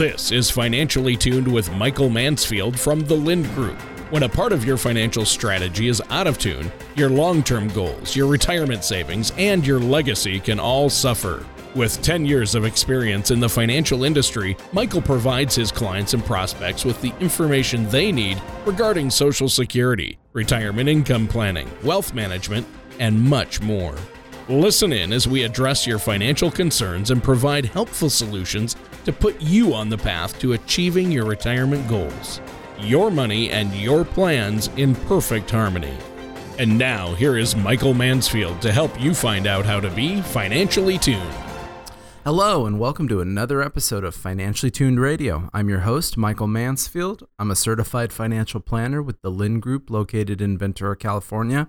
This is Financially Tuned with Michael Mansfield from the Lind Group. When a part of your financial strategy is out of tune, your long term goals, your retirement savings, and your legacy can all suffer. With 10 years of experience in the financial industry, Michael provides his clients and prospects with the information they need regarding Social Security, retirement income planning, wealth management, and much more. Listen in as we address your financial concerns and provide helpful solutions to put you on the path to achieving your retirement goals. Your money and your plans in perfect harmony. And now, here is Michael Mansfield to help you find out how to be financially tuned. Hello, and welcome to another episode of Financially Tuned Radio. I'm your host, Michael Mansfield. I'm a certified financial planner with the Lind Group located in Ventura, California.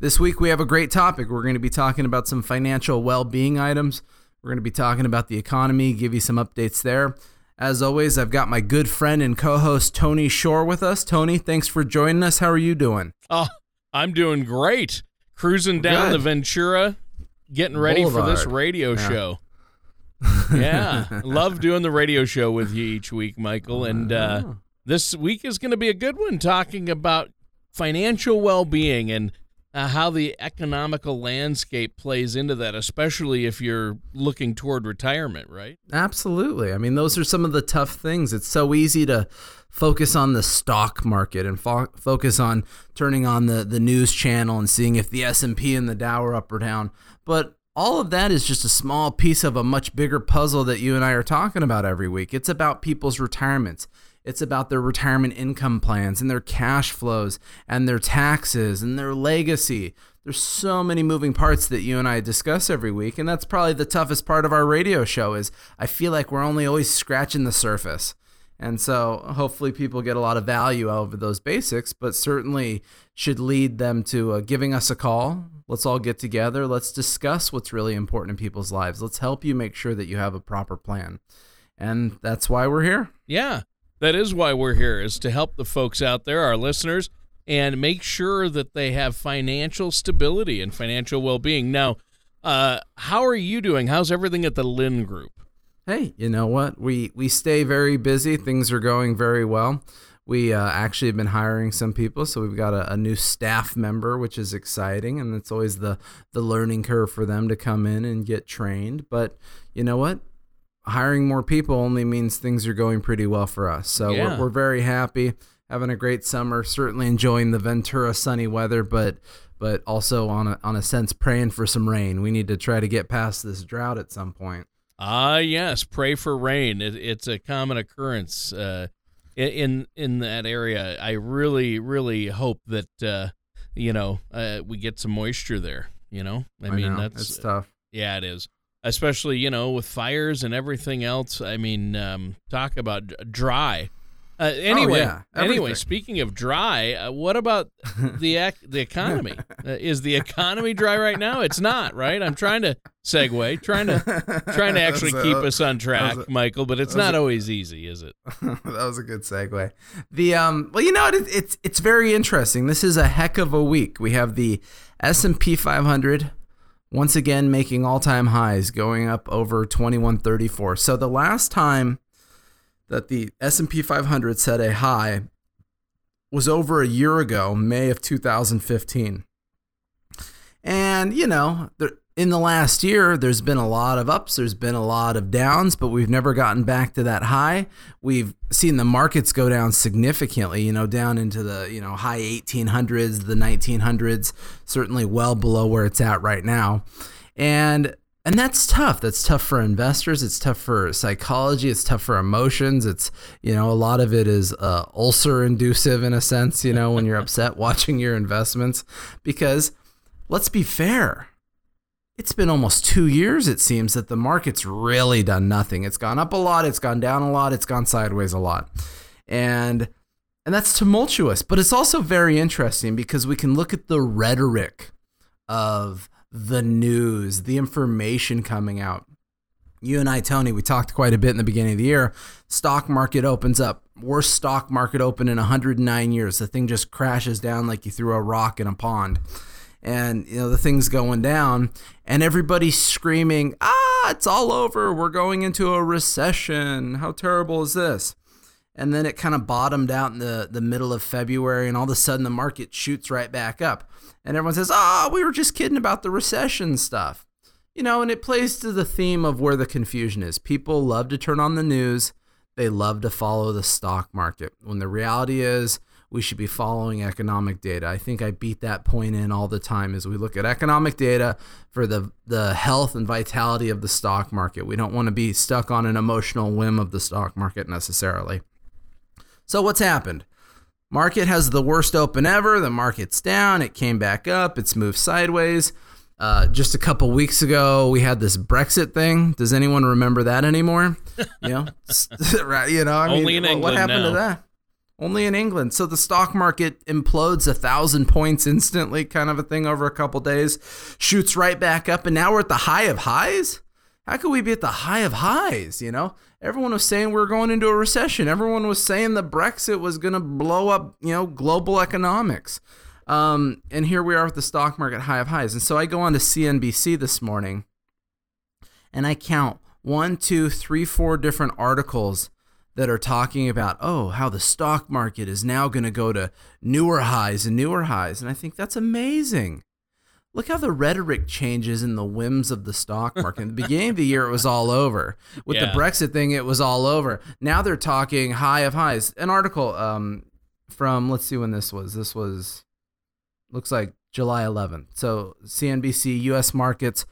This week, we have a great topic. We're going to be talking about some financial well being items. We're going to be talking about the economy, give you some updates there. As always, I've got my good friend and co host, Tony Shore, with us. Tony, thanks for joining us. How are you doing? Oh, I'm doing great. Cruising down Good. the Ventura, getting ready for this radio Yeah. show. Yeah, love doing the radio show with you each week, Michael. And uh, Oh. this week is going to be a good one, talking about financial well-being and uh, how the economical landscape plays into that, especially if you're looking toward retirement. Right? Absolutely. I mean, those are some of the tough things. It's so easy to focus on the stock market and fo- focus on turning on the, the news channel and seeing if the S&P and the Dow are up or down. But all of that is just a small piece of a much bigger puzzle that you and I are talking about every week. It's about people's retirements. It's about their retirement income plans and their cash flows and their taxes and their legacy. There's so many moving parts that you and I discuss every week, and that's probably the toughest part of our radio show is I feel like we're only always scratching the surface. And so hopefully people get a lot of value out of those basics, but certainly should lead them to uh, giving us a call. Let's all get together. Let's discuss what's really important in people's lives. Let's help you make sure that you have a proper plan. And that's why we're here. Yeah, that is why we're here, is to help the folks out there, our listeners, and make sure that they have financial stability and financial well-being. Now, uh, how are you doing? How's everything at the Lind Group? Hey, you know what? We we stay very busy. Things are going very well. We uh, actually have been hiring some people, so we've got a, a new staff member, which is exciting, and it's always the the learning curve for them to come in and get trained. But you know what? Hiring more people only means things are going pretty well for us. So Yeah. we're, we're very happy, having a great summer. Certainly enjoying the Ventura sunny weather, but but also on a on a sense praying for some rain. We need to try to get past this drought at some point. Ah, yes, pray for rain. It, it's a common occurrence uh, in in that area. I really, really hope that uh, you know uh, we get some moisture there. You know, I, mean know, that's it's tough. Yeah, it is. Especially, you know, with fires and everything else. I mean, um, talk about dry. Uh, anyway, Oh, yeah, anyway, speaking of dry, uh, what about the ec- the economy? Uh, is the economy dry right now? It's not, right? I'm trying to segue, trying to trying to actually keep us on track, a- Michael, but it's not a- always easy, is it? that was a good segue. The um, well, you know? It, it's it's very interesting. This is a heck of a week. We have the S and P 500 once again making all time highs, going up over 2134. So the last time that the S and P 500 set a high was over a year ago, May of 2015. And you know, there, in the last year, there's been a lot of ups, there's been a lot of downs, but we've never gotten back to that high. We've seen the markets go down significantly, you know, down into the, you know, high 1800s, the 1900s, certainly well below where it's at right now. And and that's tough. That's tough for investors. It's tough for psychology. It's tough for emotions. It's, you know, a lot of it is uh, ulcer inducive in a sense, you know, when you're upset watching your investments. Because let's be fair, it's been almost two years, it seems, that the market's really done nothing. It's gone up a lot, it's gone down a lot, it's gone sideways a lot. And and that's tumultuous, but it's also very interesting because we can look at the rhetoric of the news, the information coming out. You and I, Tony, we talked quite a bit in the beginning of the year. Stock market opens up. Worst stock market open in 109 years. The thing just crashes down like you threw a rock in a pond. And you know the thing's going down and everybody's screaming ah it's all over. We're going into a recession. How terrible is this? And then it kind of bottomed out in the, the middle of february and all of a sudden the market shoots right back up. And everyone says oh we were just kidding about the recession stuff. You know and it plays to the theme of where the confusion is. People love to turn on the news. They love to follow the stock market. When the reality is we should be following economic data. I think I beat that point in all the time as we look at economic data for the the health and vitality of the stock market. We don't want to be stuck on an emotional whim of the stock market necessarily. So what's happened? Market has the worst open ever. The market's down. It came back up. It's moved sideways. Uh, just a couple weeks ago, we had this Brexit thing. Does anyone remember that anymore? You know, right? You know, I Only mean, what England happened now. to that? Only in England. So the stock market implodes a thousand points instantly, kind of a thing over a couple days, shoots right back up, and now we're at the high of highs. How could we be at the high of highs? You know, everyone was saying we are going into a recession. Everyone was saying the Brexit was going to blow up, you know, global economics. Um, and here we are with the stock market high of highs. And so I go on to CNBC this morning, and I count one, two, three, four different articles that are talking about, oh, how the stock market is now going to go to newer highs and newer highs. And I think that's amazing. Look how the rhetoric changes in the whims of the stock market. In the beginning of the year, it was all over. With Yeah. the Brexit thing, it was all over. Now they're talking high of highs. An article um, from, let's see when this was. This was, looks like July 11th. So CNBC, US markets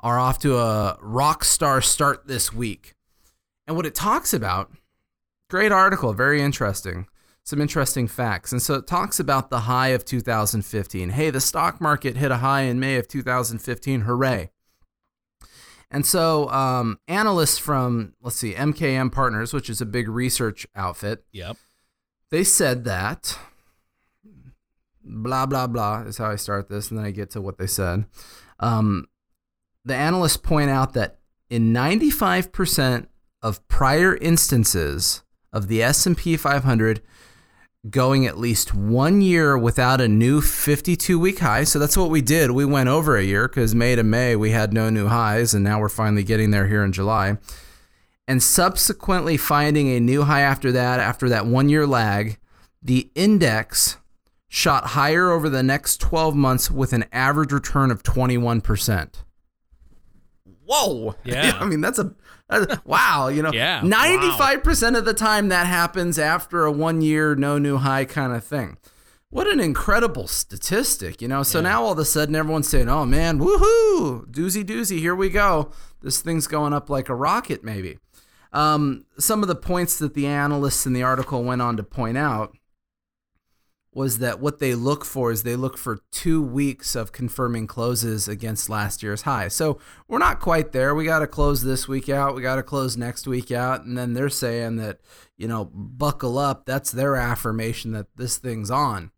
are off to a rock star start this week. And what it talks about, great article, very interesting. Some interesting facts. And so it talks about the high of 2015. Hey, the stock market hit a high in May of 2015. Hooray. And so um, analysts from, let's see, MKM Partners, which is a big research outfit, Yep. they said that blah blah blah is how I start this, and then I get to what they said. Um, the analysts point out that in 95% of prior instances of the S&P 500 going at least one year without a new 52 week high. So that's what we did. We went over a year because May to May we had no new highs, and now we're finally getting there here in July. And subsequently finding a new high after that, after that one year lag, the index shot higher over the next 12 months with an average return of 21%. Whoa. Yeah. I mean, that's a, that's- wow, you know. Yeah, 95% of the time that happens after a one year, no new high kind of thing. What an incredible statistic, you know. So now all of a sudden everyone's saying, oh man, woohoo, doozy doozy, here we go. This thing's going up like a rocket, maybe. Um, some of the points that the analysts in the article went on to point out was that what they look for is they look for two weeks of confirming closes against last year's high. So we're not quite there. We got to close this week out. We got to close next week out. And then they're saying that, you know, buckle up. That's their affirmation that this thing's on.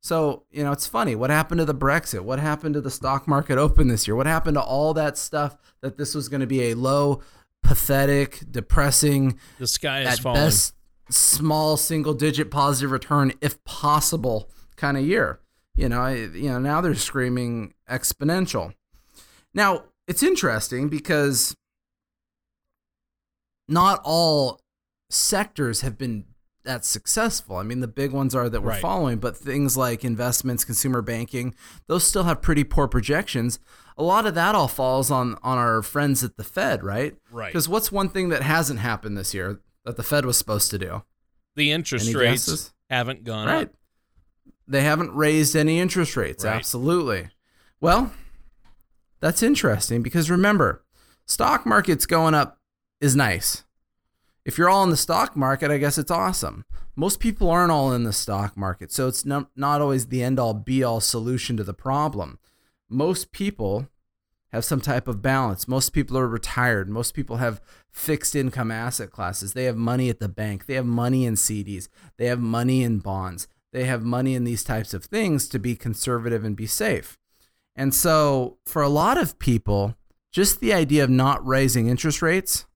So, you know, it's funny. What happened to the Brexit? What happened to the stock market open this year? What happened to all that stuff that this was going to be a low, pathetic, depressing, The sky is falling. best small single digit positive return if possible kind of year. You know I, you know now they're screaming exponential. Now it's interesting because not all sectors have been that successful. I mean the big ones are that we're Right. following but things like investments consumer banking those still have pretty poor projections. A lot of that all falls on on our friends at the fed right? Right. because what's one thing that hasn't happened this year that the Fed was supposed to do? The interest Any rates guesses? haven't gone Right. up. They haven't raised any interest rates. Right. Absolutely. Well, that's interesting because remember, stock market's going up is nice. If you're all in the stock market, I guess it's awesome. Most people aren't all in the stock market, so it's not, not always the end all be all solution to the problem. Most people have some type of balance. Most people are retired. Most people have fixed income asset classes. They have money at the bank. They have money in CDs. They have money in bonds. They have money in these types of things to be conservative and be safe. And so, for a lot of people, just the idea of not raising interest rates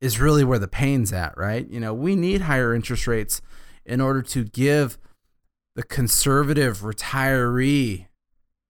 is really where the pain's at, right? You know, we need higher interest rates in order to give the conservative retiree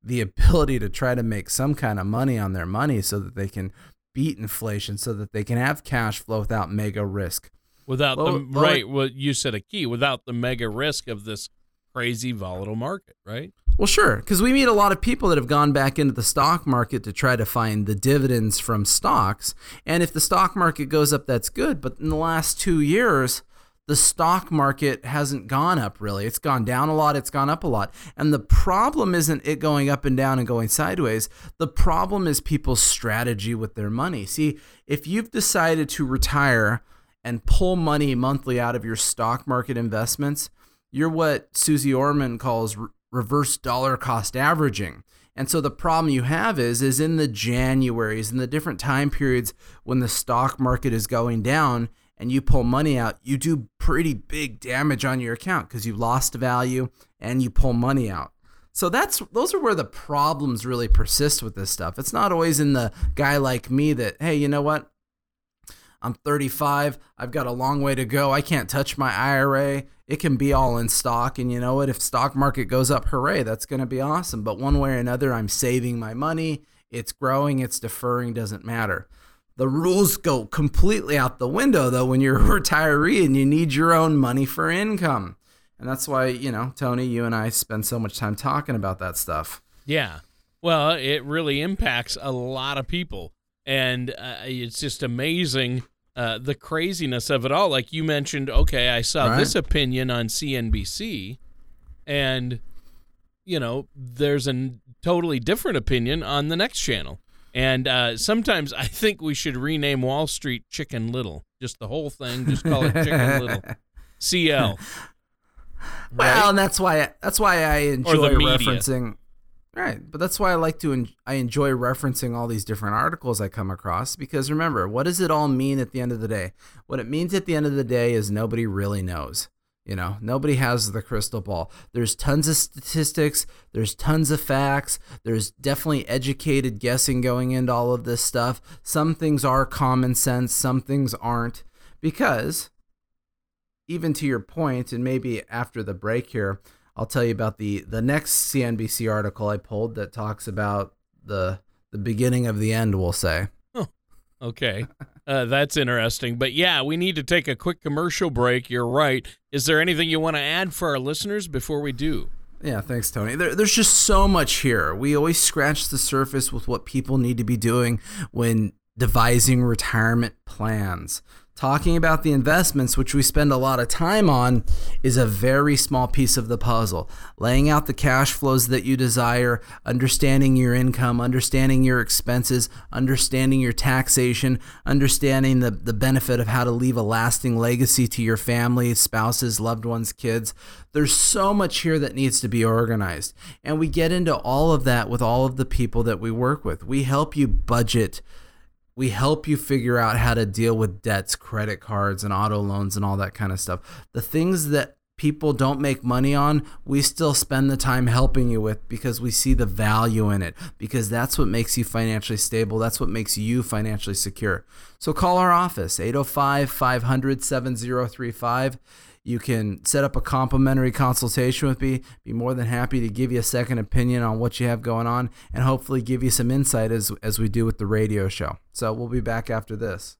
the ability to try to make some kind of money on their money so that they can beat inflation so that they can have cash flow without mega risk. Without well, the right, well, you said a key. Without the mega risk of this crazy volatile market, right? Well, sure, because we meet a lot of people that have gone back into the stock market to try to find the dividends from stocks. And if the stock market goes up, that's good. But in the last two years, the stock market hasn't gone up really. It's gone down a lot, it's gone up a lot. And the problem isn't it going up and down and going sideways. The problem is people's strategy with their money. See, if you've decided to retire and pull money monthly out of your stock market investments, you're what Susie Orman calls reverse dollar cost averaging. And so the problem you have is is in the Januaries and the different time periods when the stock market is going down, and you pull money out, you do pretty big damage on your account because you lost value and you pull money out. So that's those are where the problems really persist with this stuff. It's not always in the guy like me that, hey, you know what? I'm 35. I've got a long way to go. I can't touch my IRA. It can be all in stock. And you know what? If stock market goes up, hooray, that's going to be awesome. But one way or another, I'm saving my money. It's growing, it's deferring, doesn't matter. The rules go completely out the window though when you're a retiree and you need your own money for income. And that's why, you know, Tony, you and I spend so much time talking about that stuff. Yeah. Well, it really impacts a lot of people. And uh, it's just amazing uh, the craziness of it all. Like you mentioned, okay, I saw right. this opinion on CNBC, and, you know, there's a totally different opinion on the next channel. And uh, sometimes I think we should rename Wall Street Chicken Little. Just the whole thing. Just call it Chicken Little. CL. Right? Well, and that's why that's why I enjoy referencing. Right, but that's why I like to. En- I enjoy referencing all these different articles I come across because remember, what does it all mean at the end of the day? What it means at the end of the day is nobody really knows. You know, nobody has the crystal ball. There's tons of statistics, there's tons of facts, there's definitely educated guessing going into all of this stuff. Some things are common sense, some things aren't. Because, even to your point, and maybe after the break here, I'll tell you about the, the next CNBC article I pulled that talks about the the beginning of the end, we'll say. Okay. Uh, that's interesting. But yeah, we need to take a quick commercial break. You're right. Is there anything you want to add for our listeners before we do? Yeah, thanks, Tony. There, there's just so much here. We always scratch the surface with what people need to be doing when devising retirement plans talking about the investments, which we spend a lot of time on, is a very small piece of the puzzle. Laying out the cash flows that you desire, understanding your income, understanding your expenses, understanding your taxation, understanding the, the benefit of how to leave a lasting legacy to your family, spouses, loved ones, kids. There's so much here that needs to be organized. And we get into all of that with all of the people that we work with. We help you budget we help you figure out how to deal with debts, credit cards, and auto loans and all that kind of stuff. The things that people don't make money on, we still spend the time helping you with because we see the value in it, because that's what makes you financially stable. That's what makes you financially secure. So call our office, 805 500 7035. You can set up a complimentary consultation with me. Be more than happy to give you a second opinion on what you have going on and hopefully give you some insight as, as we do with the radio show. So we'll be back after this.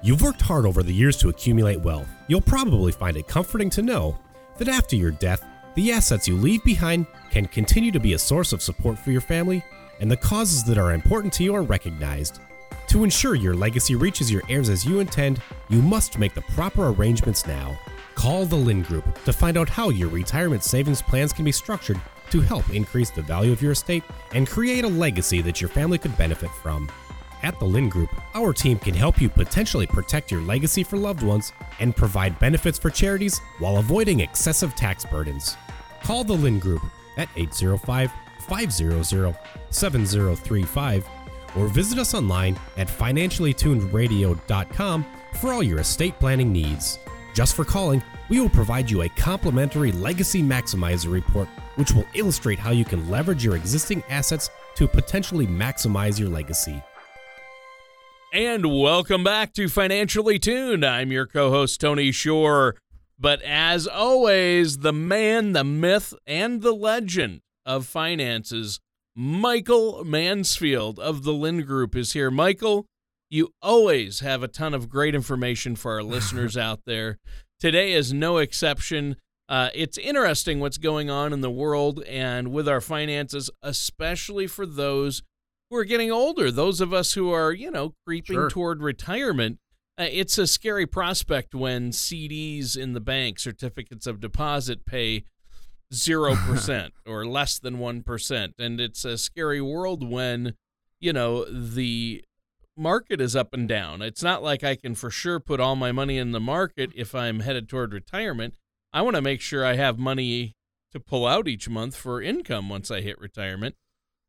You've worked hard over the years to accumulate wealth. You'll probably find it comforting to know that after your death, the assets you leave behind can continue to be a source of support for your family, and the causes that are important to you are recognized. To ensure your legacy reaches your heirs as you intend, you must make the proper arrangements now. Call the Lind Group to find out how your retirement savings plans can be structured to help increase the value of your estate and create a legacy that your family could benefit from. At the Lind Group, our team can help you potentially protect your legacy for loved ones and provide benefits for charities while avoiding excessive tax burdens. Call the Lind Group at 805 500 7035 or visit us online at financiallytunedradio.com for all your estate planning needs. Just for calling, we will provide you a complimentary Legacy Maximizer report, which will illustrate how you can leverage your existing assets to potentially maximize your legacy. And welcome back to Financially Tuned. I'm your co host, Tony Shore. But as always, the man, the myth, and the legend of finances. Michael Mansfield of the Lind Group is here. Michael, you always have a ton of great information for our listeners out there. Today is no exception. Uh, it's interesting what's going on in the world and with our finances, especially for those who are getting older, those of us who are, you know, creeping Sure. toward retirement. Uh, it's a scary prospect when CDs in the bank, certificates of deposit, pay 0% or less than 1%. And it's a scary world when, you know, the market is up and down. It's not like I can for sure put all my money in the market if I'm headed toward retirement. I want to make sure I have money to pull out each month for income once I hit retirement.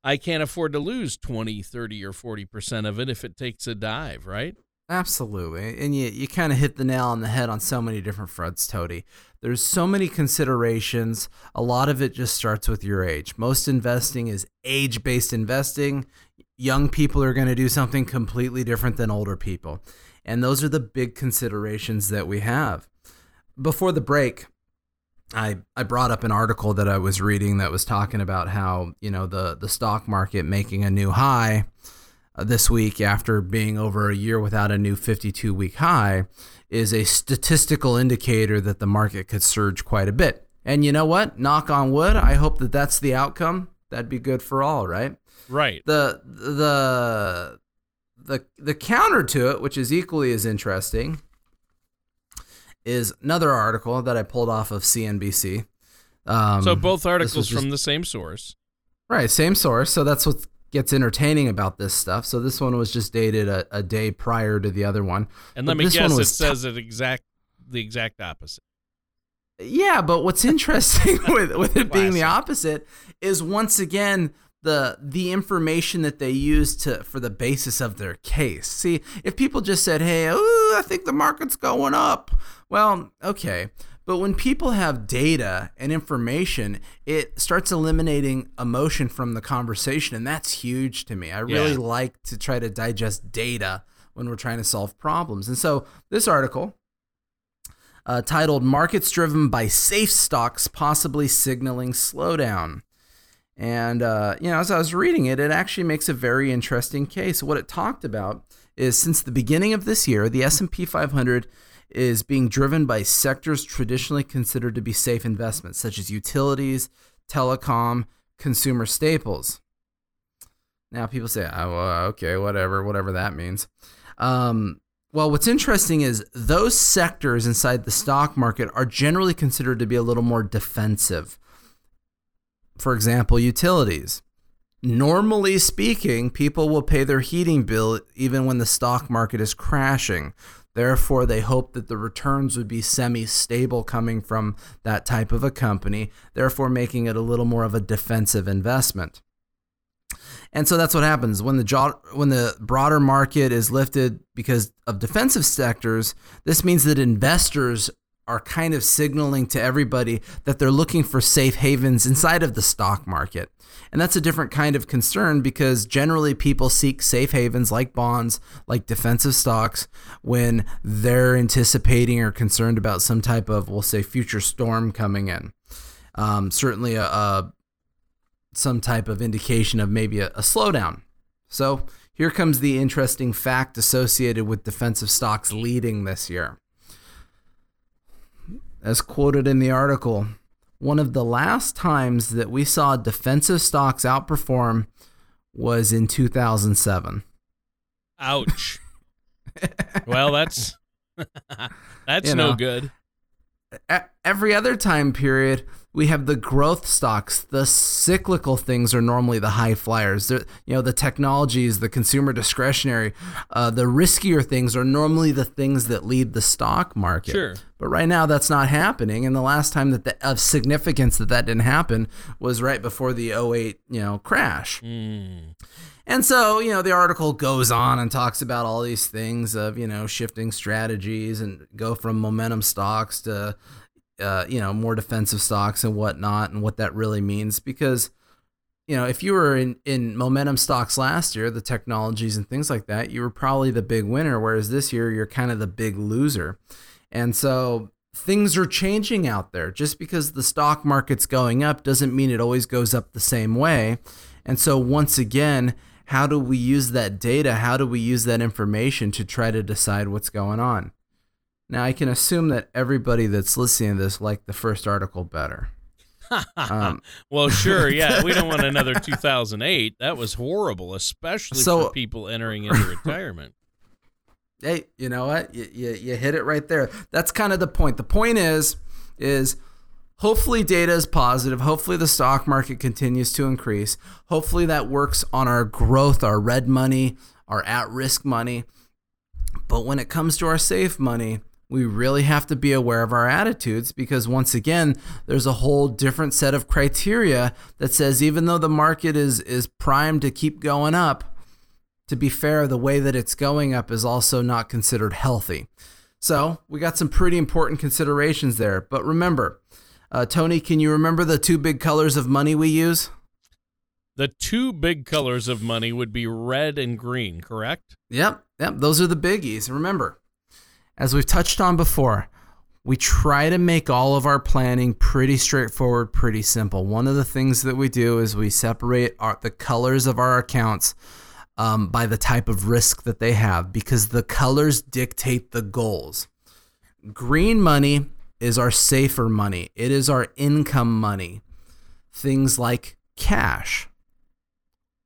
I can't afford to lose 20, 30 or 40% of it if it takes a dive, right? Absolutely. And you, you kind of hit the nail on the head on so many different fronts, Tony. There's so many considerations. A lot of it just starts with your age. Most investing is age based investing. Young people are going to do something completely different than older people. And those are the big considerations that we have. Before the break, I, I brought up an article that I was reading that was talking about how, you know, the, the stock market making a new high this week after being over a year without a new 52 week high is a statistical indicator that the market could surge quite a bit. And you know what? Knock on wood, I hope that that's the outcome. That'd be good for all, right? Right. The the the the counter to it, which is equally as interesting, is another article that I pulled off of CNBC. Um, so both articles just- from the same source. Right, same source. So that's what gets entertaining about this stuff. So this one was just dated a, a day prior to the other one. And But let me this one guess, it was t- says it exact the exact opposite. Yeah, but what's interesting with with it being the opposite is once again the the information that they use to for the basis of their case. See, if people just said, "Hey, ooh, I think the market's going up," well, okay. But when people have data and information, it starts eliminating emotion from the conversation, and that's huge to me. I really Yeah. like to try to digest data when we're trying to solve problems. And so this article uh, titled Markets Driven by Safe Stocks Possibly Signaling Slowdown. And, uh, you know, as I was reading it, it actually makes a very interesting case. What it talked about is since the beginning of this year, the S&P 500 is being driven by sectors traditionally considered to be safe investments, such as utilities, telecom, consumer staples. Now people say, oh, well, okay, whatever, whatever that means. Um, well, what's interesting is those sectors inside the stock market are generally considered to be a little more defensive. For example, utilities. Normally speaking, people will pay their heating bill even when the stock market is crashing. Therefore, they hope that the returns would be semi stable coming from that type of a company, therefore, making it a little more of a defensive investment. And so that's what happens when the jo- when the broader market is lifted because of defensive sectors. This means that investors are kind of signaling to everybody that they're looking for safe havens inside of the stock market. And that's a different kind of concern because generally people seek safe havens like bonds, like defensive stocks, when they're anticipating or concerned about some type of, we'll say, future storm coming in. Um, certainly a, a some type of indication of maybe a, a slowdown. So here comes the interesting fact associated with defensive stocks leading this year. As quoted in the article, one of the last times that we saw defensive stocks outperform was in 2007. Ouch. well, that's that's You no good. Every other time period, we have the growth stocks. The cyclical things are normally the high flyers. They're, you know, the technologies, the consumer discretionary, uh, the riskier things are normally the things that lead the stock market. Sure. But right now, that's not happening. And the last time that the, of significance that that didn't happen was right before the 08, you know, crash. Mm. And so, you know, the article goes on and talks about all these things of, you know, shifting strategies and go from momentum stocks to, uh, you know, more defensive stocks and whatnot and what that really means. Because, you know, if you were in, in momentum stocks last year, the technologies and things like that, you were probably the big winner. Whereas this year, you're kind of the big loser. And so, things are changing out there. Just because the stock market's going up doesn't mean it always goes up the same way. And so, once again, how do we use that data? How do we use that information to try to decide what's going on? Now, I can assume that everybody that's listening to this liked the first article better. um, well, sure, yeah. We don't want another 2008. That was horrible, especially so, for people entering into retirement. Hey, you know what? You, you, you hit it right there. That's kind of the point. The point is, is hopefully data is positive. Hopefully the stock market continues to increase. Hopefully that works on our growth, our red money, our at-risk money. But when it comes to our safe money, we really have to be aware of our attitudes because once again there's a whole different set of criteria that says even though the market is is primed to keep going up to be fair the way that it's going up is also not considered healthy. So we got some pretty important considerations there. But remember uh, tony can you remember the two big colors of money we use? The two big colors of money would be red and green correct? Yep yep those are the biggies. Remember as we've touched on before, we try to make all of our planning pretty straightforward, pretty simple. One of the things that we do is we separate our, the colors of our accounts um, by the type of risk that they have because the colors dictate the goals. Green money is our safer money, it is our income money. Things like cash.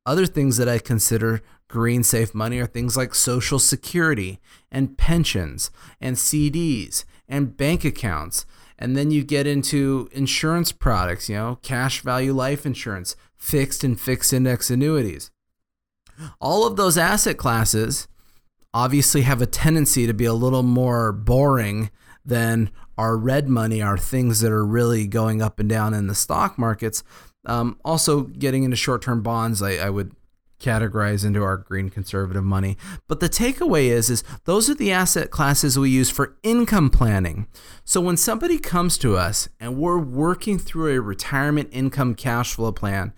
Other things that I consider green safe money are things like Social Security and pensions and CDs and bank accounts. And then you get into insurance products, you know, cash value life insurance, fixed and fixed index annuities. All of those asset classes obviously have a tendency to be a little more boring than our red money, our things that are really going up and down in the stock markets. Um, also, getting into short term bonds, I, I would categorize into our green conservative money. But the takeaway is is those are the asset classes we use for income planning. So when somebody comes to us and we're working through a retirement income cash flow plan,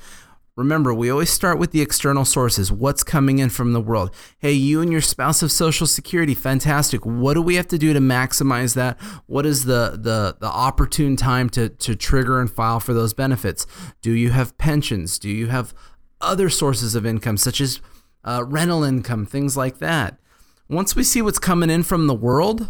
Remember, we always start with the external sources. What's coming in from the world? Hey, you and your spouse have Social Security. Fantastic. What do we have to do to maximize that? What is the the the opportune time to to trigger and file for those benefits? Do you have pensions? Do you have other sources of income, such as uh, rental income, things like that. Once we see what's coming in from the world,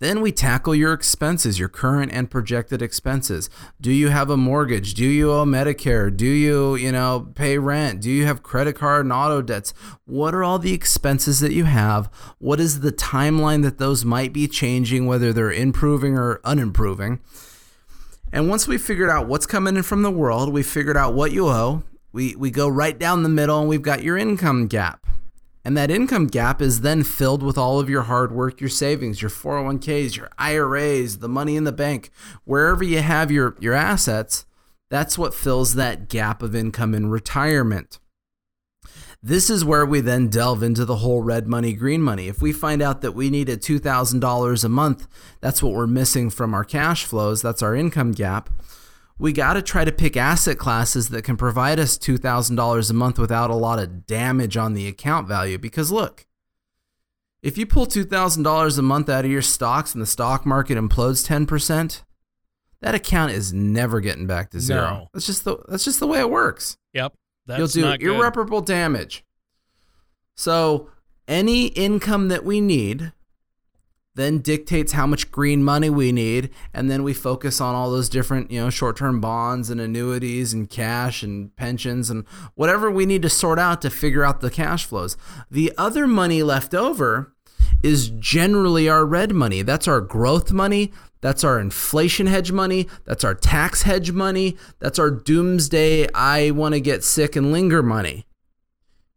then we tackle your expenses, your current and projected expenses. Do you have a mortgage? Do you owe Medicare? Do you, you know, pay rent? Do you have credit card and auto debts? What are all the expenses that you have? What is the timeline that those might be changing, whether they're improving or unimproving? And once we figured out what's coming in from the world, we figured out what you owe, we, we go right down the middle and we've got your income gap. And that income gap is then filled with all of your hard work, your savings, your 401ks, your IRAs, the money in the bank, wherever you have your, your assets, that's what fills that gap of income in retirement. This is where we then delve into the whole red money, green money. If we find out that we needed $2,000 a month, that's what we're missing from our cash flows, that's our income gap we got to try to pick asset classes that can provide us $2,000 a month without a lot of damage on the account value. Because look, if you pull $2,000 a month out of your stocks and the stock market implodes 10%, that account is never getting back to zero. No. That's just the that's just the way it works. Yep. You'll do irreparable damage. So, any income that we need then dictates how much green money we need and then we focus on all those different you know short-term bonds and annuities and cash and pensions and whatever we need to sort out to figure out the cash flows. The other money left over is generally our red money. That's our growth money. That's our inflation hedge money. That's our tax hedge money. That's our doomsday i want to get sick and linger money.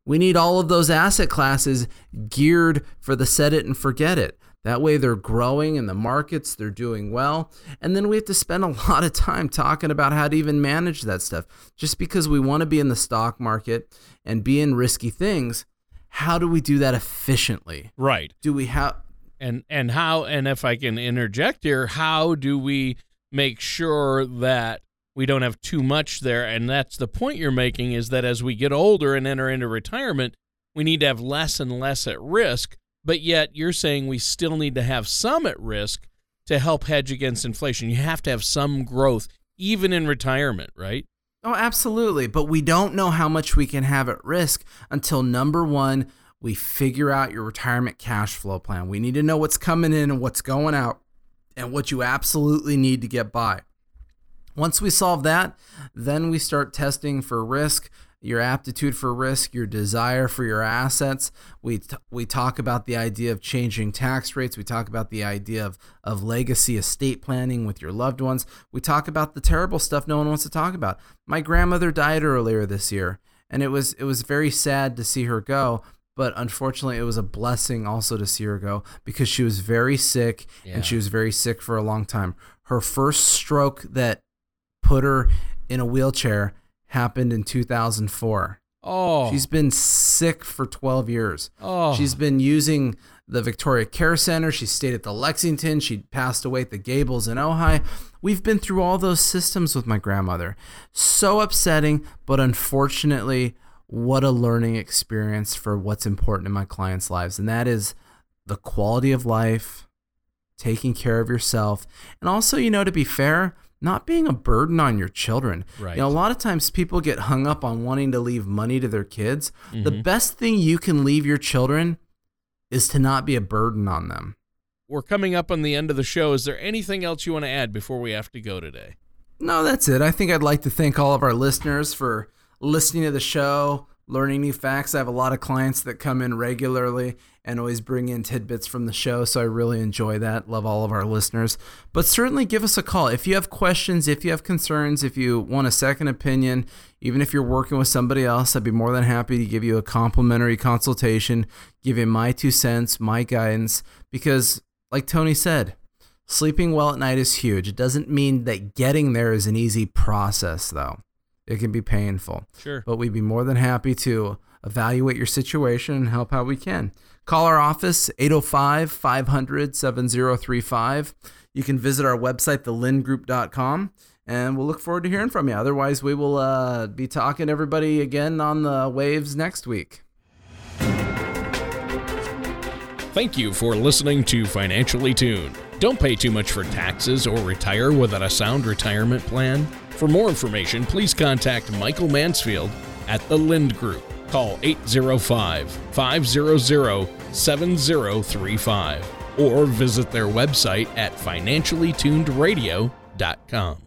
We need all of those asset classes geared for the set it and forget it that way they're growing in the markets, they're doing well. And then we have to spend a lot of time talking about how to even manage that stuff. Just because we want to be in the stock market and be in risky things, how do we do that efficiently? Right. Do we have and and how and if I can interject here, how do we make sure that we don't have too much there and that's the point you're making is that as we get older and enter into retirement, we need to have less and less at risk but yet you're saying we still need to have some at risk to help hedge against inflation. You have to have some growth, even in retirement, right? Oh, absolutely. But we don't know how much we can have at risk until number one, we figure out your retirement cash flow plan. We need to know what's coming in and what's going out and what you absolutely need to get by. Once we solve that, then we start testing for risk, your aptitude for risk, your desire for your assets. We t- we talk about the idea of changing tax rates. We talk about the idea of of legacy estate planning with your loved ones. We talk about the terrible stuff no one wants to talk about. My grandmother died earlier this year, and it was it was very sad to see her go. But unfortunately, it was a blessing also to see her go because she was very sick Yeah. and she was very sick for a long time. Her first stroke that put her in a wheelchair happened in 2004. Oh, She's been sick for 12 years. oh, She's been using the Victoria Care Center. She stayed at the Lexington. She passed away at the Gables in Ojai. We've been through all those systems with my grandmother. So upsetting, but unfortunately, what a learning experience for what's important in my clients' lives. And that is the quality of life, taking care of yourself, and also, you know, to be fair, not being a burden on your children. Right. You know, a lot of times people get hung up on wanting to leave money to their kids. The Mhm. best thing you can leave your children is to not be a burden on them. we're coming up on the end of the show. Is there anything else you want to add before we have to go today? No, that's it. I think I'd like to thank all of our listeners for listening to the show, learning new facts. I have a lot of clients that come in regularly and always bring in tidbits from the show, so I really enjoy that. Love all of our listeners. But certainly give us a call if you have questions, if you have concerns, if you want a second opinion, even if you're working with somebody else, I'd be more than happy to give you a complimentary consultation, give you my two cents, my guidance because like Tony said, Sleeping well at night is huge. It doesn't mean that getting there is an easy process, though. It can be painful. Sure. But we'd be more than happy to evaluate your situation and help how we can. Call our office, 805 500 7035. You can visit our website, thelindgroup.com, and we'll look forward to hearing from you. Otherwise, we will uh, be talking to everybody again on the waves next week. Thank you for listening to Financially Tuned. Don't pay too much for taxes or retire without a sound retirement plan. For more information, please contact Michael Mansfield at the Lind Group. Call 805 500 7035 or visit their website at financiallytunedradio.com.